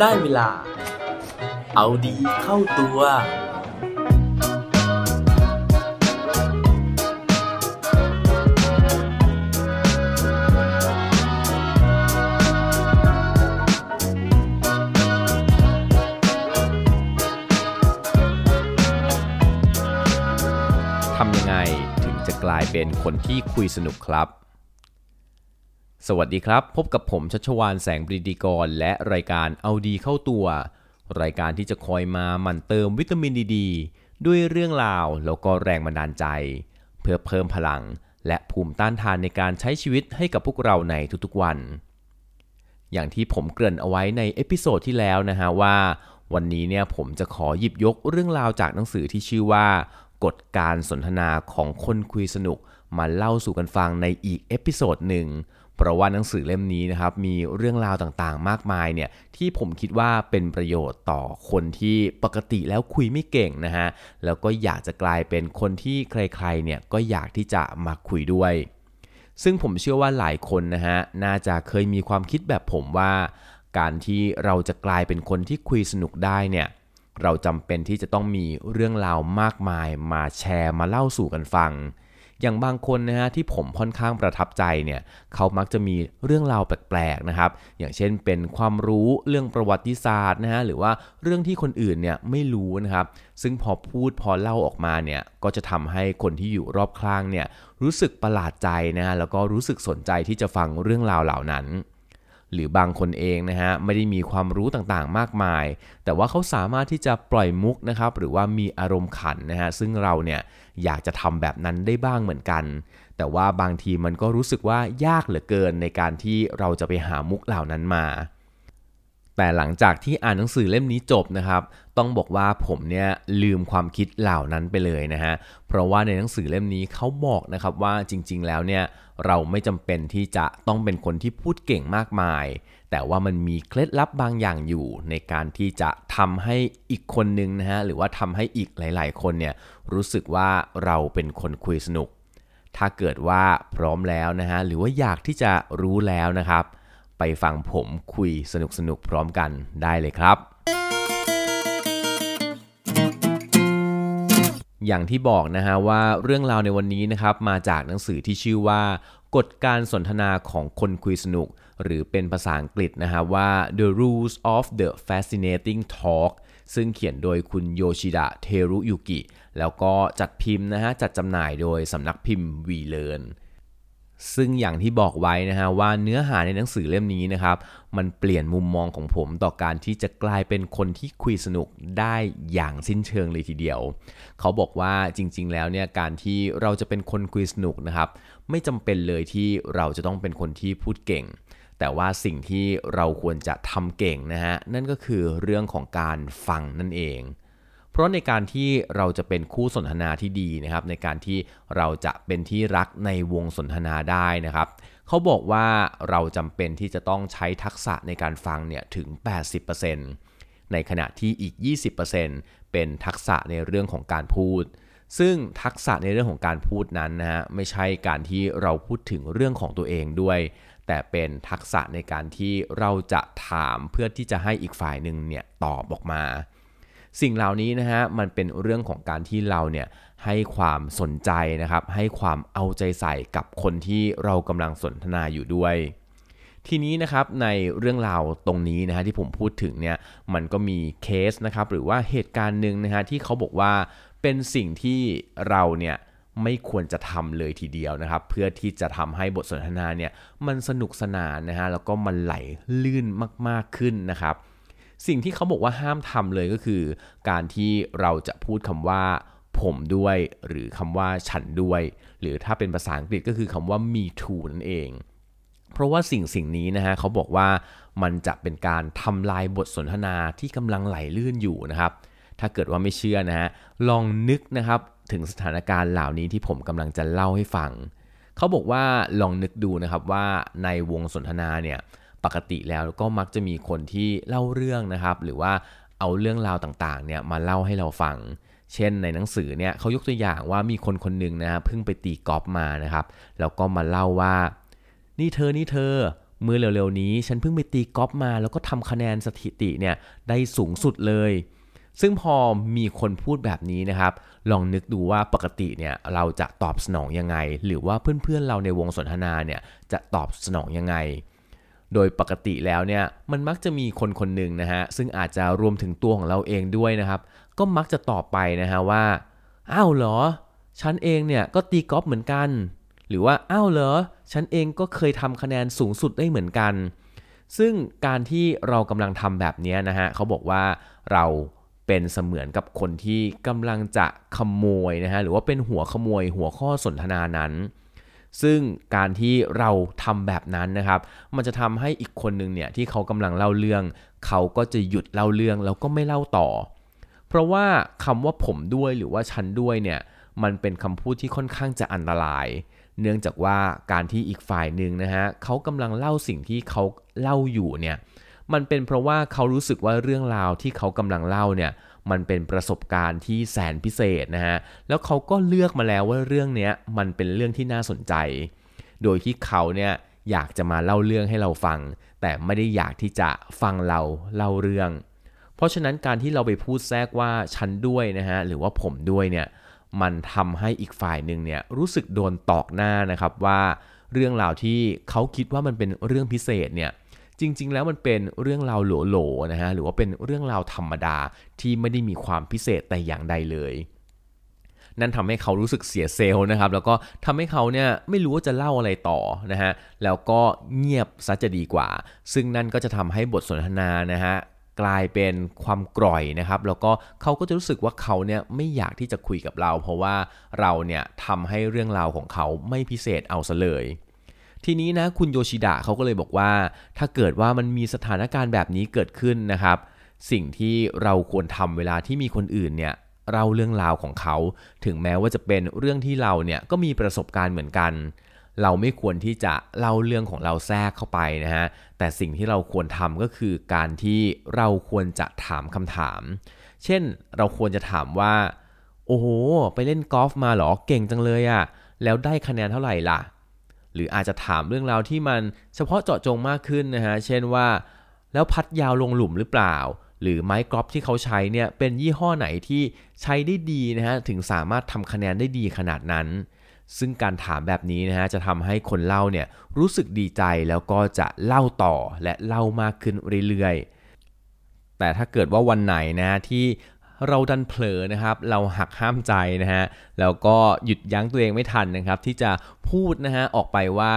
ได้เวลา เอาดีเข้าตัว ทำยังไงถึงจะกลายเป็นคนที่คุยสนุกครับ สวัสดีครับ พบกับผมชัชวาลแสงปรีดีกร และรายการเอาดีเข้าตัว รายการที่จะคอยมาหมั่นเติมวิตามินดีๆ ด้วยเรื่องราวแล้วก็แรงบันดาลใจ เพื่อเพิ่มพลัง และภูมิต้านทานในการใช้ชีวิตให้กับพวกเราในทุกๆวัน อย่างที่ผมเกริ่นเอาไว้ใน episode ที่แล้วนะฮะว่า วันนี้เนี่ยผมจะขอหยิบยกเรื่องราวจากหนังสือที่ชื่อว่ากฎการสนทนาของคนคุยสนุก มาเล่าสู่กันฟังในอีก episode หนึ่งเพราะว่าหนังสือเล่มนี้นะครับมีเรื่องราวต่างๆ มากมายเนี่ยที่ผมคิดว่าเป็นประโยชน์ต่อคนที่ปกติแล้วคุยไม่เก่งนะฮะแล้วก็อยากจะกลายเป็นคนที่ใครๆเนี่ยก็อยากที่จะมาคุยด้วย ซึ่งผมเชื่อว่าหลายคนนะฮะน่าจะเคยมีความคิดแบบผมว่า การที่เราจะกลายเป็นคนที่คุยสนุกได้เนี่ยเราจำเป็นที่จะต้องมีเรื่องราวมากมายมาแชร์มาเล่าสู่กันฟัง อย่างบางคนนะฮะที่ผมค่อนข้างประทับใจเนี่ยเขามักจะมีเรื่องราวแปลกๆนะครับอย่างเช่นเป็นความรู้เรื่องประวัติศาสตร์นะฮะหรือว่าเรื่องที่คนอื่นเนี่ยไม่รู้นะครับซึ่งพอพูดพอเล่าออกมาเนี่ยก็จะทำให้คนที่อยู่รอบข้างเนี่ยรู้สึกประหลาดใจนะฮะแล้วก็รู้สึกสนใจที่จะฟังเรื่องราวเหล่านั้นหรือบางคนเองนะฮะไม่ได้มีความรู้ต่างๆมากมาย แต่ว่าเขาสามารถที่จะปล่อยมุกนะครับหรือว่ามีอารมณ์ขันนะฮะซึ่งเราเนี่ย อยากจะทำแบบนั้นได้บ้างเหมือนกัน แต่ว่าบางทีมันก็รู้สึกว่ายากเหลือเกินในการที่เราจะไปหามุกเหล่านั้นมา แต่หลังจากที่อ่านหนังสือเล่มนี้จบนะครับ ต้องบอกว่าผมเนี่ยลืมความคิดเหล่านั้นไปเลยนะฮะ เพราะว่าในหนังสือเล่มนี้เขาบอกนะครับว่าจริงๆแล้วเนี่ยเราไม่จำเป็นที่จะต้องเป็นคนที่พูดเก่งมากมาย แต่ว่ามันมีเคล็ดลับบางอย่างอยู่ ในการที่จะทำให้อีกคนนึงนะฮะหรือว่าทำให้อีกหลาย ๆ คนเนี่ยรู้สึกว่าเราเป็นคนคุยสนุก ถ้าเกิดว่าพร้อมแล้วนะฮะหรือว่าอยากที่จะรู้แล้วนะครับ ไปฟังผมคุยสนุกๆพร้อมกันได้เลยครับ อย่างที่บอกนะฮะว่าเรื่องราวในวันนี้นะครับมาจากหนังสือที่ชื่อว่า กฎการสนทนาของคนคุยสนุก หรือเป็นภาษาอังกฤษนะฮะว่า The Rules of the Fascinating Talk ซึ่งเขียนโดยคุณโยชิดะเทรุยุกิ แล้วก็จัดพิมพ์นะฮะจัดจำหน่ายโดยสำนักพิมพ์วีเลน ซึ่งอย่างที่บอกไว้นะฮะว่าเนื้อหาในหนังสือเล่มนี้นะครับ มันเปลี่ยนมุมมองของผมต่อการที่จะกลายเป็นคนที่คุยสนุกได้อย่างสิ้นเชิงเลยทีเดียว เขาบอกว่าจริง ๆ แล้วเนี่ยการที่เราจะเป็นคนคุยสนุกนะครับ ไม่จำเป็นเลยที่เราจะต้องเป็นคนที่พูดเก่ง แต่ว่าสิ่งที่เราควรจะทำเก่งนะฮะนั่นก็คือเรื่องของการฟังนั่นเอง ราะในการที่เราจะเป็นคู่สนทนาที่ดีนะครับ ในการที่เราจะเป็นที่รักในวงสนทนาได้นะครับเขาบอกว่าเราจำเป็นที่จะต้องใช้ทักษะในการฟังเนี่ยถึง 80%ในขณะที่อีก 20%เป็นทักษะในเรื่องของการพูดซึ่งทักษะในเรื่องของการพูดนั้นนะฮะไม่ใช่การที่เราพูดถึงเรื่องของตัวเองด้วย แต่เป็นทักษะในการที่เราจะถามเพื่อที่จะให้อีกฝ่ายหนึ่งเนี่ยตอบออกมา สิ่งเหล่านี้นะฮะมันเป็นเรื่องของการที่เราเนี่ยให้ความสนใจนะครับ ให้ความเอาใจใส่กับคนที่เรากำลังสนทนาอยู่ด้วยทีนี้นะครับในเรื่องราวตรงนี้นะฮะที่ผมพูดถึงเนี่ยมันก็มีเคสนะครับหรือว่าเหตุการณ์หนึ่งนะฮะที่เขาบอกว่าเป็นสิ่งที่เราเนี่ยไม่ควรจะทำเลยทีเดียวนะครับ เพื่อที่จะทำให้บทสนทนาเนี่ยมันสนุกสนานนะฮะแล้วก็มันไหลลื่นมากๆขึ้นนะครับ สิ่งที่เขาบอกว่าห้ามทำเลยก็คือ การที่เราจะพูดคำว่าผมด้วย หรือคำว่าฉันด้วย หรือถ้าเป็นภาษาอังกฤษก็คือคำว่า me too นั่นเอง เพราะว่าสิ่งสิ่งนี้นะฮะเขาบอกว่ามันจะเป็นการทำลายบทสนทนาที่กำลังไหลลื่นอยู่นะครับ ถ้าเกิดว่าไม่เชื่อนะฮะลองนึกนะครับถึงสถานการณ์เหล่านี้ที่ผมกำลังจะเล่าให้ฟัง เขาบอกว่าลองนึกดูนะครับว่าในวงสนทนาเนี่ย ปกติแล้วก็มักจะมีคนที่เล่าเรื่องนะครับ หรือว่าเอาเรื่องราวต่างๆเนี่ยมาเล่าให้เราฟัง เช่นในหนังสือเนี่ยเขายกตัวอย่างว่ามีคนคนหนึ่งนะเพิ่งไปตีกอล์ฟมานะครับแล้วก็มาเล่าว่า นี่เธอนี่เธอเมื่อเร็วๆนี้ฉันเพิ่งไปตีกอล์ฟมา แล้วก็ทำคะแนนสถิติเนี่ยได้สูงสุดเลย ซึ่งพอมีคนพูดแบบนี้นะครับ ลองนึกดูว่าปกติเนี่ยเราจะตอบสนองยังไง หรือว่าเพื่อนๆเราในวงสนทนาเนี่ยจะตอบสนองยังไง โดยปกติแล้วเนี่ยมันมักจะมีคนคนหนึ่งนะฮะซึ่งอาจจะรวมถึงตัวของเราเองด้วยนะครับ ก็มักจะตอบไปนะฮะว่าอ้าวเหรอ ฉันเองเนี่ยก็ตีกอล์ฟเหมือนกัน หรือว่าอ้าวเหรอ ฉันเองก็เคยทำคะแนนสูงสุดได้เหมือนกัน ซึ่งการที่เรากำลังทำแบบนี้นะฮะเขาบอกว่าเราเป็นเสมือนกับคนที่กำลังจะขโมยนะฮะหรือว่าเป็นหัวขโมยหัวข้อสนทนานั้น ซึ่งการที่เราทำแบบนั้นนะครับ มันจะทำให้อีกคนหนึ่งเนี่ยที่เขากำลังเล่าเรื่อง เขาก็จะหยุดเล่าเรื่องแล้วก็ไม่เล่าต่อ เพราะว่าคำว่าผมด้วยหรือว่าฉันด้วยเนี่ยมันเป็นคำพูดที่ค่อนข้างจะอันตราย เนื่องจากว่าการที่อีกฝ่ายหนึ่งนะฮะเขากำลังเล่าสิ่งที่เขาเล่าอยู่เนี่ยมันเป็นเพราะว่าเขารู้สึกว่าเรื่องราวที่เขากำลังเล่าเนี่ย มันเป็นประสบการณ์ที่แสนพิเศษนะฮะ แล้วเขาก็เลือกมาแล้วว่าเรื่องนี้มันเป็นเรื่องที่น่าสนใจ โดยที่เขาเนี่ยอยากจะมาเล่าเรื่องให้เราฟัง แต่ไม่ได้อยากที่จะฟังเราเล่าเรื่อง เพราะฉะนั้นการที่เราไปพูดแทรกว่าฉันด้วยนะฮะหรือว่าผมด้วยเนี่ยมันทำให้อีกฝ่ายหนึ่งเนี่ยรู้สึกโดนตอกหน้านะครับว่าเรื่องราวที่เขาคิดว่ามันเป็นเรื่องพิเศษเนี่ย จริง ๆ แล้วมันเป็นเรื่องราวโหลๆนะฮะหรือว่าเป็นเรื่องราวธรรมดาที่ไม่ได้มีความพิเศษแต่อย่างใดเลยนั่นทำให้เขารู้สึกเสียเซลล์นะครับ แล้วก็ทำให้เขาเนี่ยไม่รู้ว่าจะเล่าอะไรต่อนะฮะแล้วก็เงียบซะจะดีกว่า ซึ่งนั่นก็จะทำให้บทสนทนานะฮะกลายเป็นความกร่อยนะครับแล้วก็เขาก็จะรู้สึกว่าเขาเนี่ยไม่อยากที่จะคุยกับเรา เพราะว่าเราเนี่ยทำให้เรื่องราวของเขาไม่พิเศษเอาซะเลย ทีนี้นะคุณโยชิดะเขาก็เลยบอกว่า ถ้าเกิดว่ามันมีสถานการณ์แบบนี้เกิดขึ้นนะครับ สิ่งที่เราควรทำเวลาที่มีคนอื่นเนี่ยเล่าเรื่องราวของเขา ถึงแม้ว่าจะเป็นเรื่องที่เราเนี่ยก็มีประสบการณ์เหมือนกัน เราไม่ควรที่จะเล่าเรื่องของเราแทรกเข้าไปนะฮะแต่สิ่งที่เราควรทำก็คือการที่เราควรจะถามคำถาม เช่นเราควรจะถามว่าโอ้โห ไปเล่นกอล์ฟมาหรอเก่งจังเลยอะแล้วได้คะแนนเท่าไหร่ล่ะ หรืออาจจะถามเรื่องราวที่มันเฉพาะเจาะจงมากขึ้นนะฮะ เช่นว่า แล้วพัดยาวลงหลุมหรือเปล่า หรือไม้กรอล์ฟที่เขาใช้เนี่ยเป็นยี่ห้อไหนที่ใช้ได้ดีนะฮะ ถึงสามารถทำคะแนนได้ดีขนาดนั้น ซึ่งการถามแบบนี้นะฮะจะทำให้คนเล่าเนี่ยรู้สึกดีใจแล้วก็จะเล่าต่อและเล่ามากขึ้นเรื่อยๆแต่ถ้าเกิดว่าวันไหนนะที่ เราดันเผลอนะครับ เราหักห้ามใจนะฮะ แล้วก็หยุดยั้งตัวเองไม่ทันนะครับ ที่จะพูดนะฮะออกไปว่า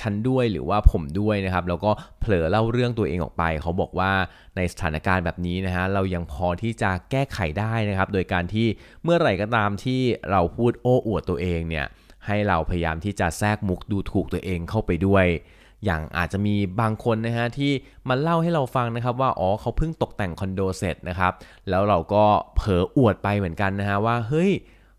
ฉันด้วยหรือว่าผมด้วยนะครับ แล้วก็เผลอเล่าเรื่องตัวเองออกไป เขาบอกว่าในสถานการณ์แบบนี้นะฮะเรายังพอที่จะแก้ไขได้นะครับ โดยการที่เมื่อไหร่ก็ตามที่เราพูดโอ้อวดตัวเองเนี่ยให้เราพยายามที่จะแทรกมุกดูถูกตัวเองเข้าไปด้วย อย่างอาจจะมีบางคนนะฮะที่มาเล่าให้เราฟังนะครับว่าอ๋อเขาเพิ่งตกแต่งคอนโดเสร็จนะครับแล้วเราก็เผลออวดไปเหมือนกันนะฮะว่าเฮ้ย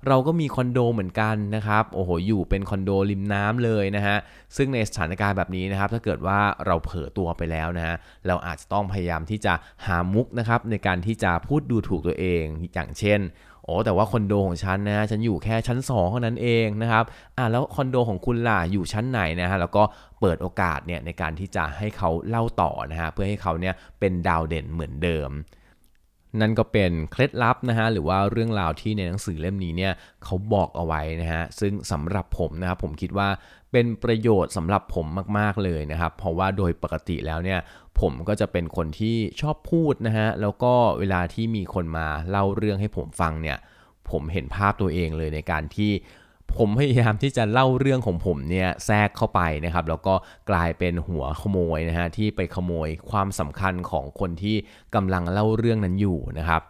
เราก็มีคอนโดเหมือนกันนะครับ โอ้โห อยู่เป็นคอนโดริมน้ำเลยนะฮะ ซึ่งในสถานการณ์แบบนี้นะครับ ถ้าเกิดว่าเราเผลอตัวไปแล้วนะฮะ เราอาจจะต้องพยายามที่จะหามุกนะครับในการที่จะพูดดูถูกตัวเอง อย่างเช่น โอ้แต่ว่าคอนโดของฉันนะฉันอยู่แค่ชั้น 2 เท่านั้นเองนะครับอ่าแล้วคอนโดของคุณล่ะอยู่ชั้นไหนนะฮะแล้วก็เปิดโอกาสเนี่ยในการที่จะให้เขาเล่าต่อนะฮะเพื่อให้เขาเนี่ยเป็นดาวเด่นเหมือนเดิม นั่นก็เป็นเคล็ดลับนะฮะหรือว่าเรื่องราวที่ในหนังสือเล่มนี้เนี่ยเขาบอกเอาไว้นะฮะซึ่งสำหรับผมนะครับผมคิดว่าเป็นประโยชน์สำหรับผมมาก ๆ เลยนะครับ เพราะว่าโดยปกติแล้วเนี่ยผมก็จะเป็นคนที่ชอบพูดนะฮะแล้วก็เวลาที่มีคนมาเล่าเรื่องให้ผมฟังเนี่ยผมเห็นภาพตัวเองเลยในการที่ ผมพยายามที่จะเล่าเรื่องของผมเนี่ยแทรกเข้าไปนะครับ แล้วก็กลายเป็นหัวขโมยนะฮะที่ไปขโมยความสำคัญของคนที่กำลังเล่าเรื่องนั้นอยู่นะครับ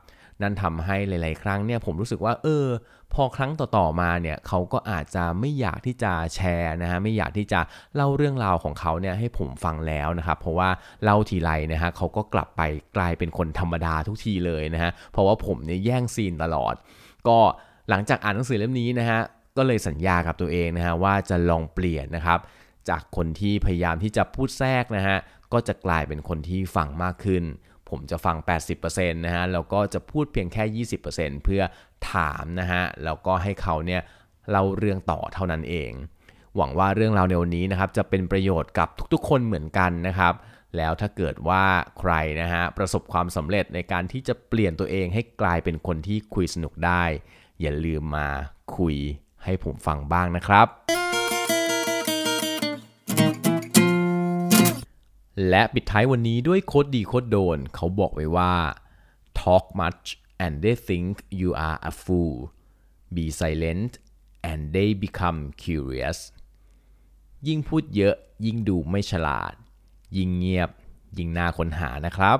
นั่นทำให้หลาย ๆ ครั้งเนี่ยผมรู้สึกว่า เออ พอครั้งต่อ ๆ มาเนี่ยเขาก็อาจจะไม่อยากที่จะแชร์นะฮะไม่อยากที่จะเล่าเรื่องราวของเขาเนี่ยให้ผมฟังแล้วนะครับ เพราะว่าเล่าทีไรนะฮะเขาก็กลับไปกลายเป็นคนธรรมดาทุกทีเลยนะฮะเพราะว่าผมเนี่ยแย่งซีนตลอด ก็หลังจากอ่านหนังสือเล่มนี้นะฮะ ก็เลยสัญญากับตัวเองนะฮะว่าจะลองเปลี่ยนนะครับ จากคนที่พยายามที่จะพูดแทรกนะฮะก็จะกลายเป็นคนที่ฟังมากขึ้น ผมจะฟัง 80%นะฮะแล้วก็จะพูดเพียงแค่ 20%เพื่อถามนะฮะแล้วก็ให้เขาเนี่ยเล่าเรื่องต่อเท่านั้นเอง หวังว่าเรื่องราวในวันนี้นะครับจะเป็นประโยชน์กับทุกๆ คนเหมือนกันนะครับแล้วถ้าเกิดว่าใครนะฮะประสบความสำเร็จในการที่จะเปลี่ยนตัวเองให้กลายเป็นคนที่คุยสนุกได้ อย่าลืมมาคุย ให้ผมฟังบ้างนะครับ และปิดท้ายวันนี้ด้วยโคดดีโคดโดน เขาบอกไว้ว่า talk much and they think you are a fool be silent and they become curious ยิ่งพูดเยอะยิ่งดูไม่ฉลาด ยิ่งเงียบยิ่งน่าค้นหานะครับ